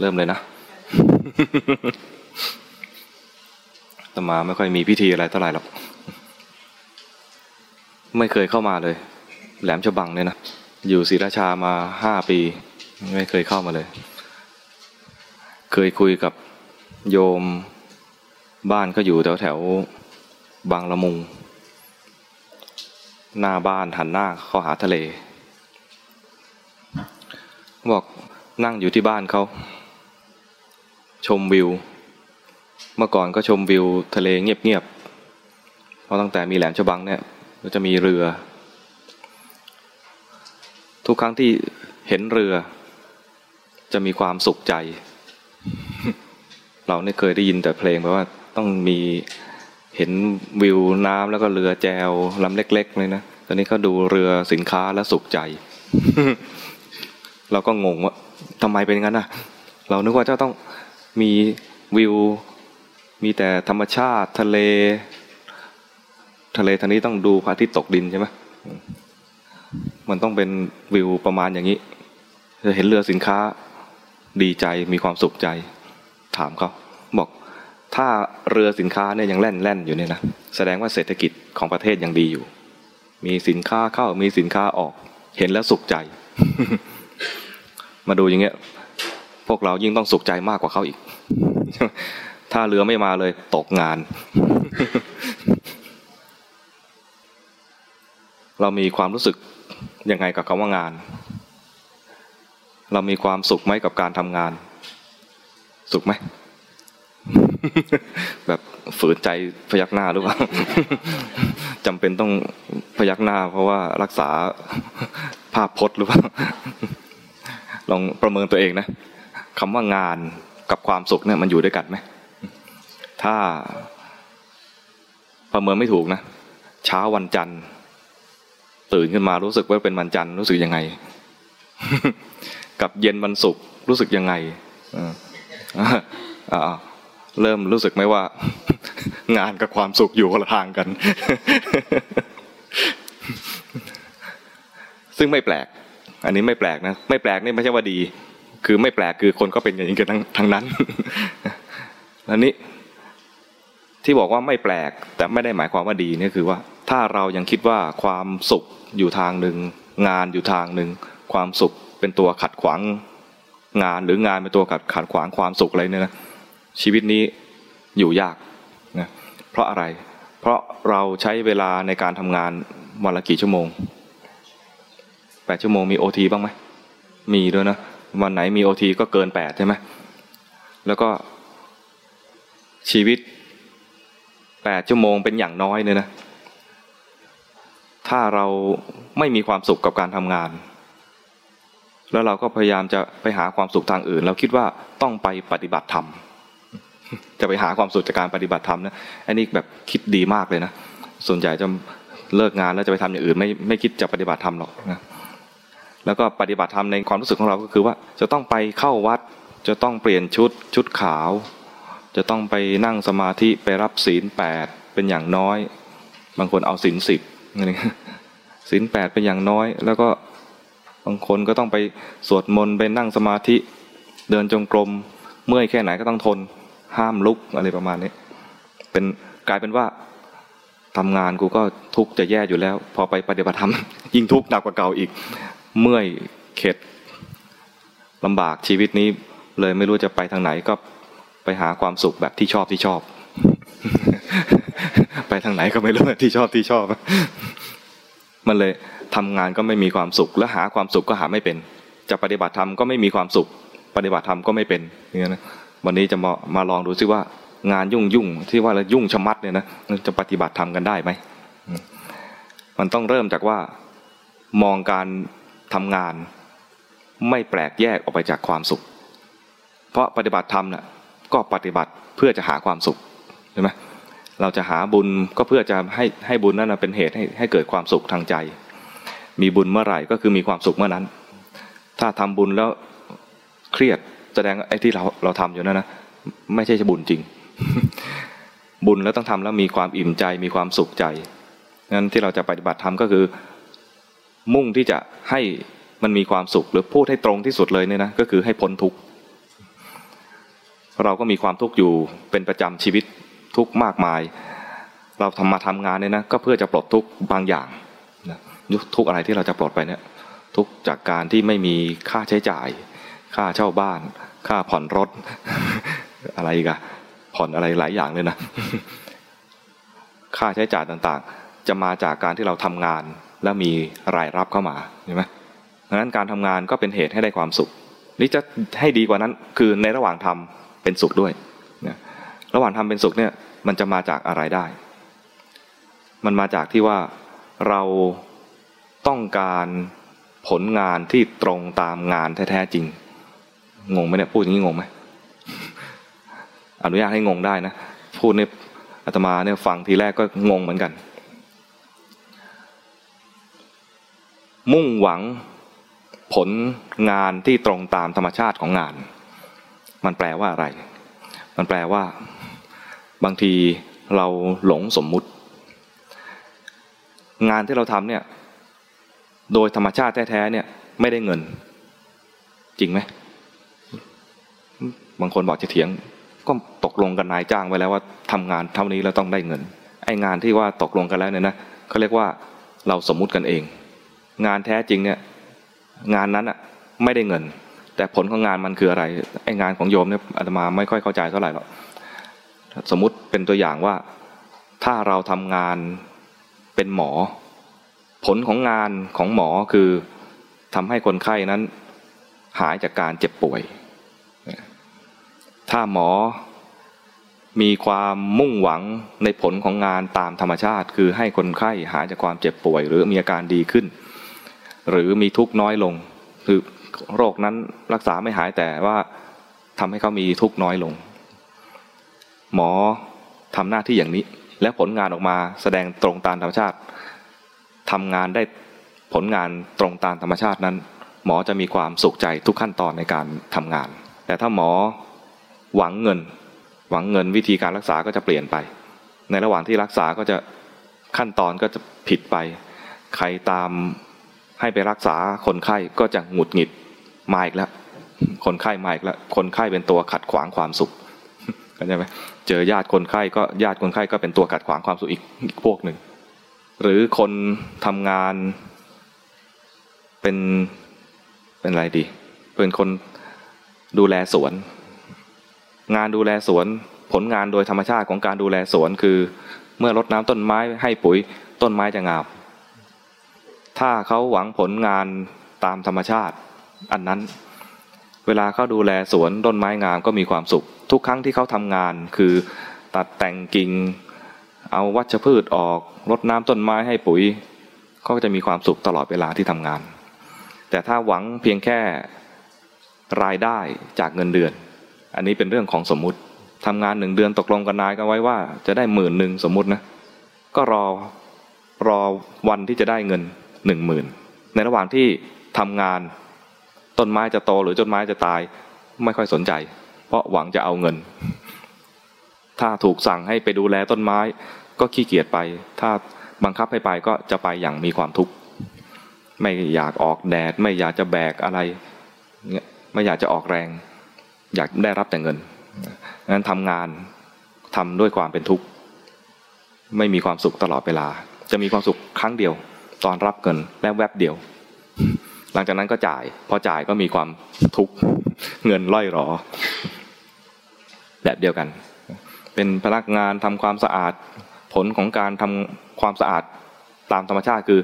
เริ่มเลยนะตมาไม่ค่อยมีพิธีอะไรเท่าไหร่หรอก ไม่เคยเข้ามาเลย แหลมฉบังเนี่ยนะ อยู่ศรีราชามาห้าปี ไม่เคยเข้ามาเลย เคยคุยกับโยมบ้านก็อยู่แถวแถวบางละมุง หน้าบ้านหันหน้าเข้าหาทะเล บอกนั่งอยู่ที่บ้านเขา ชมวิว เมื่อก่อนก็ชมวิวทะเลเงียบๆเพราะตั้งแต่มีแหลมฉบังเนี่ยก็จะมีเรือ ทุกครั้งที่เห็นเรือ จะมีความสุขใจ เราเนี่ยเคยได้ยินแต่เพลงแบบว่าต้องมีเห็นวิวน้ำแล้วก็เรือแจวลำเล็ก ๆ เลยนะ ตอนนี้ก็ดูเรือสินค้าแล้วสุขใจ เราก็งงว่าทำไมเป็นงั้นนะเรานึกว่าจะต้อง มีวิว มีแต่ธรรมชาติทะเล ทะเลทางนี้ต้องดูพระอาทิตย์ตกดินใช่ไหมมันต้องเป็นวิวประมาณอย่างนี้จะเห็นเรือสินค้าดีใจมีความสุขใจ ถามเขาบอกถ้าเรือสินค้าเนี่ยยังแล่นแล่นอยู่เนี่ยนะแสดงว่าเศรษฐกิจของประเทศยังดีอยู่ มีสินค้าเข้ามีสินค้าออก เห็นแล้วสุขใจ มาดูอย่างเงี้ย พวกเรายิ่งต้องสุขใจมากกว่าเขาอีก ถ้าเรือไม่มาเลยตกงาน เรามีความรู้สึกยังไงกับคำว่างาน เรามีความสุขไหมกับการทำงาน สุขไหม แบบฝืนใจพยักหน้าหรือเปล่าจำเป็นต้องพยักหน้า เพราะว่ารักษาภาพพจน์หรือเปล่าลองประเมินตัวเองนะคำว่างาน กับความสุขเนี่ยมันอยู่ด้วยกันไหมถ้าประเมินไม่ถูกนะเช้าวันจันทร์ตื่นขึ้นมารู้สึกว่าเป็นวันจันทร์รู้สึกยังไง กับเย็นวันศุกร์รู้สึกยังไงเริ่มรู้สึกไหมว่า งานกับความสุขอยู่คนละทางกัน ซึ่งไม่แปลก อันนี้ไม่แปลกนะ ไม่แปลกนี่ไม่ใช่ว่าดี คือไม่แปลกคือคนก็เป็นอย่างนี้กันทั้งทั้งนั้นอันนี้ที่บอกว่าไม่แปลก แต่ไม่ได้หมายความว่าดีนี่คือว่า ถ้าเรายังคิดว่าความสุขอยู่ทางหนึ่งงานอยู่ทางหนึ่งความสุขเป็นตัวขัดขวางงานหรืองานเป็นตัวขัดขัดขวางความสุขอะไรเนี่ยนะชีวิตนี้อยู่ยากนะเพราะอะไร เพราะเราใช้เวลาในการทำงานวันละกี่ชั่วโมงแปดชั่วโมงมีโอทีบ้างไหมมีด้วยนะ วันไหนมีโอทีก็เกินแปดใช่ไหมแล้วก็ชีวิตแปดชั่วโมงเป็นอย่างน้อยเนี่ยนะ ถ้าเราไม่มีความสุขกับการทำงาน แล้วเราก็พยายามจะไปหาความสุขทางอื่น เราคิดว่าต้องไปปฏิบัติธรรมจะไปหาความสุขจากการปฏิบัติธรรมนะอันนี้แบบคิดดีมากเลยนะส่วนใหญ่จะเลิกงานแล้วจะไปทำอย่างอื่น ไม่ไม่คิดจะปฏิบัติธรรมหรอกนะ แล้วก็ปฏิบัติธรรมในความรู้สึกของเราก็คือว่า จะต้องไปเข้าวัด จะต้องเปลี่ยนชุดชุดขาว จะต้องไปนั่งสมาธิไปรับศีลแปดเป็นอย่างน้อย บางคนเอาศีลสิบศีลแปดเป็นอย่างน้อย แล้วก็บางคนก็ต้องไปสวดมนต์ไปนั่งสมาธิเดินจงกรมเมื่อยแค่ไหนก็ต้องทน ห้ามลุกอะไรประมาณนี้เป็นกลายเป็นว่าทำงานกูก็ทุกข์จะแย่อยู่แล้ว พอไปปฏิบัติธรรมยิ่งทุกข์หนักกว่าเก่าอีก เมื่อยเข็ดลำบากชีวิตนี้เลยไม่รู้จะไปทางไหนก็ไปหาความสุขแบบที่ชอบที่ชอบ ไปทางไหนก็ไม่รู้ที่ชอบที่ชอบ มันเลยทำงานก็ไม่มีความสุข และหาความสุขก็หาไม่เป็น จะปฏิบัติธรรมก็ไม่มีความสุข ปฏิบัติธรรมก็ไม่เป็นอย่างนี้นะวันนี้จะมามาลองดูซิว่างานยุ่งยุ่งที่ว่าเรายุ่งชะมัดเนี่ยนะจะปฏิบัติธรรมกันได้ไหมมันต้องเริ่มจากว่ามองการ ทำงาน ไม่แปลกแยกออกไปจากความสุข เพราะปฏิบัติธรรมน่ะก็ปฏิบัติเพื่อจะหาความสุขใช่ไหมเราจะหาบุญก็เพื่อจะให้ให้บุญนั้นเป็นเหตุให้ให้เกิดความสุขทางใจ มีบุญเมื่อไหร่ก็คือมีความสุขเมื่อนั้น ถ้าทำบุญแล้วเครียดแสดงไอ้ที่เราเราทำอยู่นั่นนะไม่ใช่บุญจริง บุญแล้วต้องทำแล้วมีความอิ่มใจมีความสุขใจงั้นที่เราจะปฏิบัติธรรมก็คือ มุ่งที่จะให้มันมีความสุข หรือพูดให้ตรงที่สุดเลยเนี่ยนะก็คือให้พ้นทุกข์เราก็มีความทุกข์อยู่เป็นประจำชีวิตทุกข์มากมาย เราทำมาทำงานเนี่ยนะก็เพื่อจะปลดทุกข์บางอย่างนะทุกข์อะไรที่เราจะปลดไปเนี่ยทุกจากการที่ไม่มีค่าใช้จ่าย ค่าเช่าบ้าน ค่าผ่อนรถ อะไรกันผ่อนอะไรหลายอย่างเลยนะ ค่าใช้จ่ายต่างๆ จะมาจากการที่เราทำงาน แล้วมีรายรับเข้ามาใช่ไหมดังนั้นการทำงานก็เป็นเหตุให้ได้ความสุขนี่จะให้ดีกว่านั้นคือในระหว่างทำเป็นสุขด้วยนะระหว่างทำเป็นสุขเนี่ยมันจะมาจากอะไรได้ มันมาจากที่ว่าเราต้องการผลงานที่ตรงตามงานแท้ๆจริง งงไหมเนี่ยพูดอย่างนี้งงไหมอนุญาตให้งงได้นะ พูดเนี่ยอาตมาเนี่ยฟังทีแรกก็งงเหมือนกัน มุ่งหวังผลงานที่ตรงตามธรรมชาติของงาน มันแปลว่าอะไร มันแปลว่า บางทีเราหลงสมมุติ งานที่เราทำเนี่ย โดยธรรมชาติแท้ๆเนี่ย ไม่ได้เงิน จริงไหมบางคนบอกจะเถียง ก็ตกลงกันนายจ้างไว้แล้วว่าทำงานเท่านี้แล้วต้องได้เงิน ไอ้งานที่ว่าตกลงกันแล้วเนี่ยนะเขาเรียกว่าเราสมมุติกันเอง งานแท้จริงเนี่ยงานนั้นอะไม่ได้เงิน แต่ผลของงานมันคืออะไรไอ้งานของโยมเนี่ยอาตมาไม่ค่อยเข้าใจเท่าไหร่หรอกสมมุติเป็นตัวอย่างว่าถ้าเราทำงานเป็นหมอ ผลของงานของหมอคือทำให้คนไข้นั้นหายจากการเจ็บป่วย ถ้าหมอมีความมุ่งหวังในผลของงานตามธรรมชาติ คือให้คนไข้หายจากความเจ็บป่วย หรือมีอาการดีขึ้น หรือมีทุกข์น้อยลง คือโรคนั้นรักษาไม่หายแต่ว่าทำให้เขามีทุกข์น้อยลง หมอทำหน้าที่อย่างนี้ และผลงานออกมาแสดงตรงตามธรรมชาติทำงานได้ผลงานตรงตามธรรมชาตินั้น หมอจะมีความสุขใจทุกขั้นตอนในการทำงาน แต่ถ้าหมอหวังเงิน หวังเงินวิธีการรักษาก็จะเปลี่ยนไป ในระหว่างที่รักษาก็จะขั้นตอนก็จะผิดไป ใครตาม ให้ไปรักษาคนไข้ก็จะหงุดหงิดมาอีกแล้ว คนไข้มาอีกแล้ว คนไข้เป็นตัวขัดขวางความสุขเข้าใจไหมเจอญาติคนไข้ก็ญาติคนไข้ก็เป็นตัวขัดขวางความสุขอีกอีกพวกหนึ่ง หรือคนทำงาน เป็นเป็นอะไรดี เป็นคนดูแลสวน งานดูแลสวน ผลงานโดยธรรมชาติของการดูแลสวนคือ เมื่อรดน้ำต้นไม้ให้ปุ๋ยต้นไม้จะงาม ถ้าเขาหวังผลงานตามธรรมชาติ อันนั้น เวลาเขาดูแลสวนต้นไม้งามก็มีความสุข ทุกครั้งที่เขาทำงาน คือตัดแต่งกิ่งเอาวัชพืชออกรดน้ำต้นไม้ให้ปุ๋ยเขาก็จะมีความสุขตลอดเวลาที่ทำงาน แต่ถ้าหวังเพียงแค่รายได้จากเงินเดือน อันนี้เป็นเรื่องของสมมุติทำงานหนึ่งเดือนตกลงกันนายกันไว้ว่า จะได้หมื่นหนึ่งสมมุตินะก็รอรอวันที่จะได้เงิน หนึ่งหมื่นในระหว่างที่ทำงานต้นไม้จะโตหรือต้นไม้จะตายไม่ค่อยสนใจ เพราะหวังจะเอาเงิน ถ้าถูกสั่งให้ไปดูแลต้นไม้ ก็ขี้เกียจไป ถ้าบังคับให้ไปก็จะไปอย่างมีความทุกข์ไม่อยากออกแดด ไม่อยากจะแบกอะไร ไม่อยากจะออกแรง อยากได้รับแต่เงินงั้นทำงานทำด้วยความเป็นทุกข์ ไม่มีความสุขตลอดเวลา จะมีความสุขครั้งเดียว ตอนรับเงินและแวบเดียว หลังจากนั้นก็จ่าย พอจ่ายก็มีความทุกข์เงินล่อยหรอ แบบเดียวกัน เป็นพนักงานทำความสะอาด ผลของการทำความสะอาดตามธรรมชาติคือ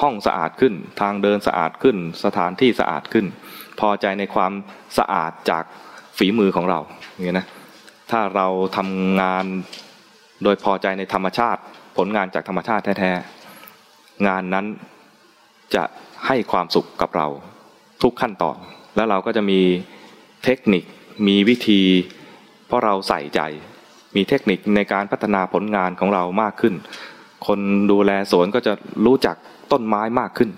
ห้องสะอาดขึ้น ทางเดินสะอาดขึ้น สถานที่สะอาดขึ้น พอใจในความสะอาดจากฝีมือของเราอย่างนี้นะถ้าเราทำงานโดยพอใจในธรรมชาติ ผลงานจากธรรมชาติแท้ๆ งานนั้นจะให้ความสุขกับเราทุกขั้นตอน แล้วเราก็จะมีเทคนิคมีวิธี เพราะเราใส่ใจ มีเทคนิคในการพัฒนาผลงานของเรามากขึ้น คนดูแลสวนก็จะรู้จักต้นไม้มากขึ้น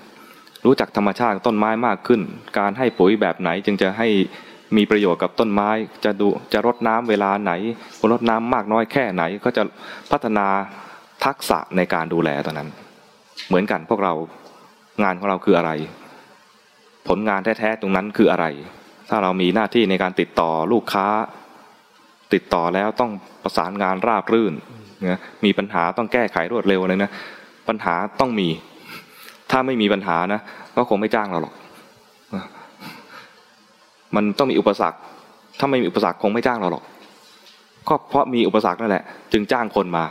รู้จักธรรมชาติต้นไม้มากขึ้น การให้ปุ๋ยแบบไหนจึงจะให้มีประโยชน์กับต้นไม้ จะดูจะรดน้ำเวลาไหนรดน้ำมากน้อยแค่ไหนก็จะพัฒนาทักษะในการดูแลตอนนั้น เหมือนกันพวกเรางานของเราคืออะไร ผลงานแท้ๆตรงนั้นคืออะไร ถ้าเรามีหน้าที่ในการติดต่อลูกค้า ติดต่อแล้วต้องประสานงานราบรื่นนะมีปัญหาต้องแก้ไขรวดเร็วเลยนะปัญหาต้องมี ถ้าไม่มีปัญหานะก็คงไม่จ้างเราหรอกมันต้องมีอุปสรรค ถ้าไม่มีอุปสรรคคงไม่จ้างเราหรอกก็เพราะมีอุปสรรคนั่นแหละ จึงจ้างคนมา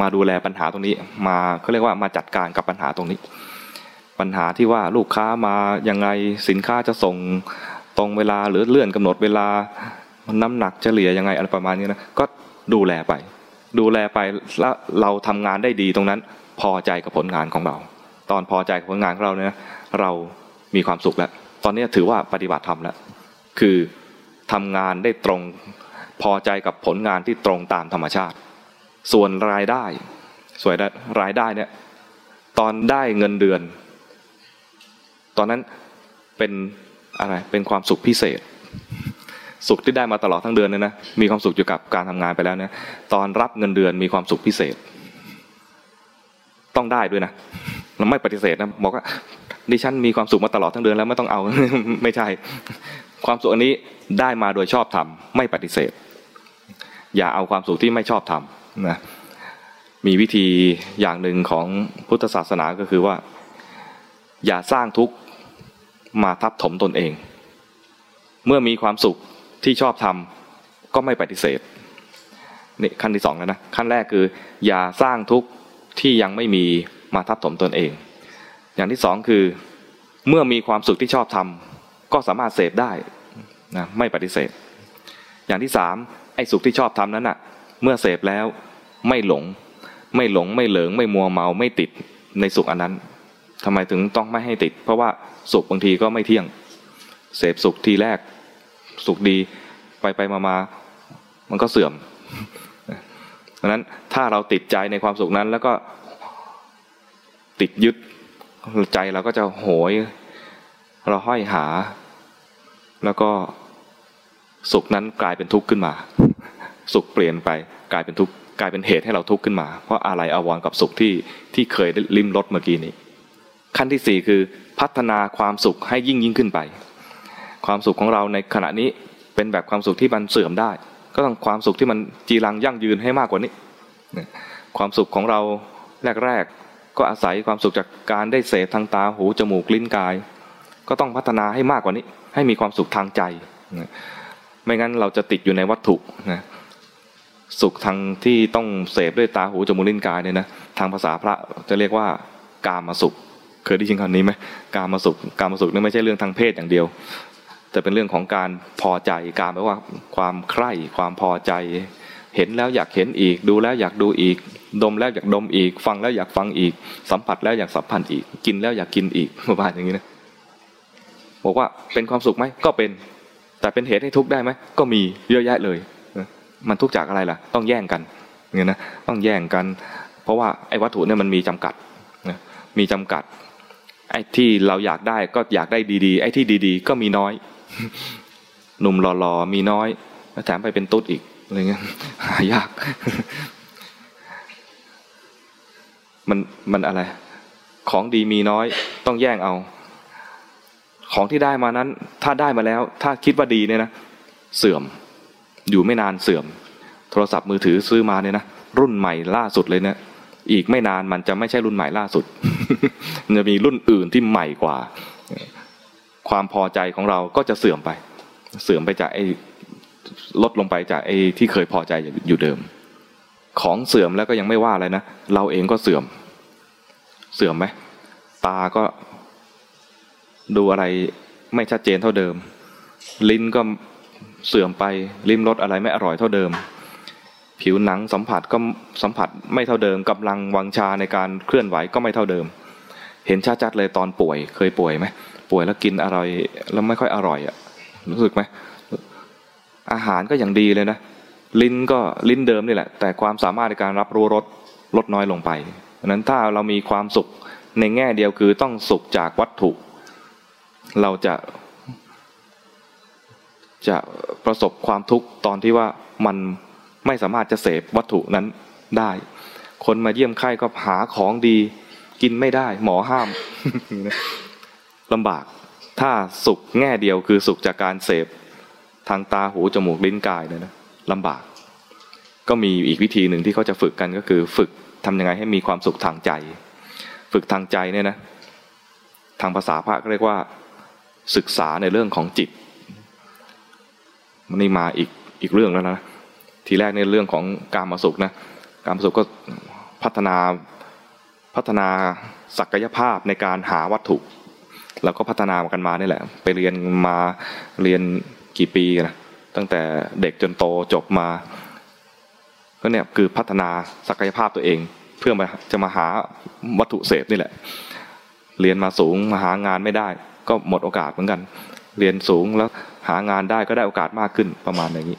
มาดูแลปัญหาตรงนี้ มาเขาเรียกว่ามาจัดการกับปัญหาตรงนี้ ปัญหาที่ว่าลูกค้ามายังไงสินค้าจะส่งตรงเวลาหรือเลื่อนกำหนดเวลาน้ำหนักเฉลี่ยยังไงอะไรประมาณนี้นะก็ดูแลไป ดูแลไปแล้วเราทำงานได้ดีตรงนั้น พอใจกับผลงานของเรา ตอนพอใจกับผลงานของเราเนี่ยเรามีความสุขแล้ว ตอนนี้ถือว่าปฏิบัติธรรมแล้วคือทำงานได้ตรงพอใจกับผลงานที่ตรงตามธรรมชาติ ส่วนรายได้ส่วนรายได้เนี่ยตอนได้เงินเดือน ตอนนั้นเป็นอะไรเป็นความสุขพิเศษ สุขที่ได้มาตลอดทั้งเดือนเนี่ยนะมีความสุขอยู่กับการทำงานไปแล้วเนี่ยตอนรับเงินเดือนมีความสุขพิเศษ ต้องได้ด้วยนะเราไม่ปฏิเสธนะบอกว่าดิฉันมีความสุขมาตลอดทั้งเดือนแล้วไม่ต้องเอาไม่ใช่ ความสุขอันนี้ได้มาโดยชอบทำไม่ปฏิเสธ อย่าเอาความสุขที่ไม่ชอบทำ นะมีวิธีอย่างหนึ่งของพุทธศาสนาก็คือว่า อย่าสร้างทุกข์มาทับถมตนเอง เมื่อมีความสุขที่ชอบทำก็ไม่ปฏิเสธนี่ขั้นที่สองแล้วนะขั้นแรกคือ อย่าสร้างทุกข์ที่ยังไม่มีมาทับถมตนเอง อย่างที่สองคือ เมื่อมีความสุขที่ชอบทำก็สามารถเสพได้นะไม่ปฏิเสธ อย่างที่สามไอ้สุขที่ชอบทำนั้นอะ เมื่อเสพแล้วไม่หลง ไม่หลงไม่เหลิง ไม่มัวเมาไม่ติดในสุขอันนั้นทำไมถึงต้องไม่ให้ติด เพราะว่าสุขบางทีก็ไม่เที่ยง เสพสุขทีแรก สุขดีไปไปมามามันก็เสื่อมดังนั้นถ้าเราติดใจในความสุขนั้น แล้วก็ติดยึดใจเราก็จะโหย เราห้อยหา แล้วก็สุขนั้นกลายเป็นทุกข์ขึ้นมา สุขเปลี่ยนไปกลายเป็นทุกข์กลายเป็นเหตุให้เราทุกข์ขึ้นมา เพราะอะไรอาวรกับสุขที่ที่เคยลิ้มรสเมื่อกี้นี้ ขั้นที่สี่คือพัฒนาความสุขให้ยิ่งยิ่งขึ้นไป ความสุขของเราในขณะนี้เป็นแบบความสุขที่มันเสื่อมได้ ก็ต้องความสุขที่มันจีรังยั่งยืนให้มากกว่านี้ ความสุขของเราแรกๆก็อาศัยความสุขจากการได้เสพทางตาหูจมูกลิ้นกาย ก็ต้องพัฒนาให้มากกว่านี้ ให้มีความสุขทางใจ ไม่งั้นเราจะติดอยู่ในวัตถุนะ สุขทางที่ต้องเสพด้วยตาหูจมูกลิ้นกายเนี่ยนะทางภาษาพระจะเรียกว่ากามาสุข เคยได้ยินคำนี้ไหมกามาสุขกามาสุขนี่ไม่ใช่เรื่องทางเพศอย่างเดียว แต่เป็นเรื่องของการพอใจการแปลว่าความใคร่ความพอใจ เห็นแล้วอยากเห็นอีก ดูแล้วอยากดูอีก ดมแล้วอยากดมอีก ฟังแล้วอยากฟังอีก สัมผัสแล้วอยากสัมผัสอีก กินแล้วอยากกินอีกประมาณอย่างนี้นะบอกว่าเป็นความสุขไหมก็เป็น แต่เป็นเหตุให้ทุกข์ได้ไหมก็มีเยอะแยะเลย มันทุกข์จากอะไรล่ะ ต้องแย่งกันเงี้ยนะต้องแย่งกัน เพราะว่าไอ้วัตถุเนี่ยมันมีจำกัดนะมีจำกัด ไอ้ที่เราอยากได้ก็อยากได้ดีๆ ไอ้ที่ดีๆ ก็มีน้อย หนุ่มหล่อๆมีน้อยแล้วแถมไปเป็นตุ๊ดอีกอะไรเงี้ยหายากมันมันอะไร ของดีมีน้อย ต้องแย่งเอา ของที่ได้มานั้น ถ้าได้มาแล้ว ถ้าคิดว่าดีเนี่ยนะ เสื่อม อยู่ไม่นานเสื่อม โทรศัพท์มือถือซื้อมาเนี่ยนะรุ่นใหม่ล่าสุดเลยเนะี่ยอีกไม่นานมันจะไม่ใช่รุ่นใหม่ล่าสุด จะมีรุ่นอื่นที่ใหม่กว่า ความพอใจของเราก็จะเสื่อมไป เสื่อมไปจากไอ้ลดลงไปจากไอ้ที่เคยพอใจอยู่เดิม ของเสื่อมแล้วก็ยังไม่ว่าอะไรนะเราเองก็เสื่อม เสื่อมไหมตาก็ดูอะไรไม่ชัดเจนเท่าเดิม ลิ้นก็ เสื่อมไปลิ้มรสอะไรไม่อร่อยเท่าเดิม ผิวหนังสัมผัสก็สัมผัสไม่เท่าเดิมกำลังวังชาในการเคลื่อนไหวก็ไม่เท่าเดิม เห็นชัดๆเลยตอนป่วยเคยป่วยไหมป่วยแล้วกินอร่อยแล้วไม่ค่อยอร่อยอะรู้สึกไหมอาหารก็อย่างดีเลยนะลิ้นก็ลิ้นเดิมนี่แหละ แต่ความสามารถในการรับรู้รสลดน้อยลงไปดังนั้นถ้าเรามีความสุขในแง่เดียวคือต้องสุขจากวัตถุ เราจะ จะประสบความทุกข์ตอนที่ว่ามันไม่สามารถจะเสพวัตถุนั้นได้ คนมาเยี่ยมไข้ก็หาของดี กินไม่ได้ หมอห้ามลำบาก ถ้าสุขแง่เดียวคือสุขจากการเสพทางตาหูจมูกลิ้นกายเนี่ยนะลำบาก ก็มีอีกวิธีหนึ่งที่เขาจะฝึกกันก็คือ ฝึกทำยังไงให้มีความสุขทางใจ ฝึกทางใจเนี่ยนะ ทางภาษาพระก็เรียกว่า ศึกษาในเรื่องของจิต มันนี่มาอีกอีกเรื่องแล้วนะ ทีแรกในเรื่องของการมาสุขนะการมาสุขก็พัฒนาพัฒนาศักยภาพในการหาวัตถุ แล้วก็พัฒนากันมานี่แหละ ไปเรียนมาเรียนกี่ปีนะตั้งแต่เด็กจนโตจบมาก็เนี่ยคือพัฒนาศักยภาพตัวเอง เพื่อมาจะมาหาวัตถุเสพนี่แหละ เรียนมาสูงมาหางานไม่ได้ ก็หมดโอกาสเหมือนกัน เรียนสูงแล้ว หางานได้ก็ได้โอกาสมากขึ้นประมาณอย่างนี้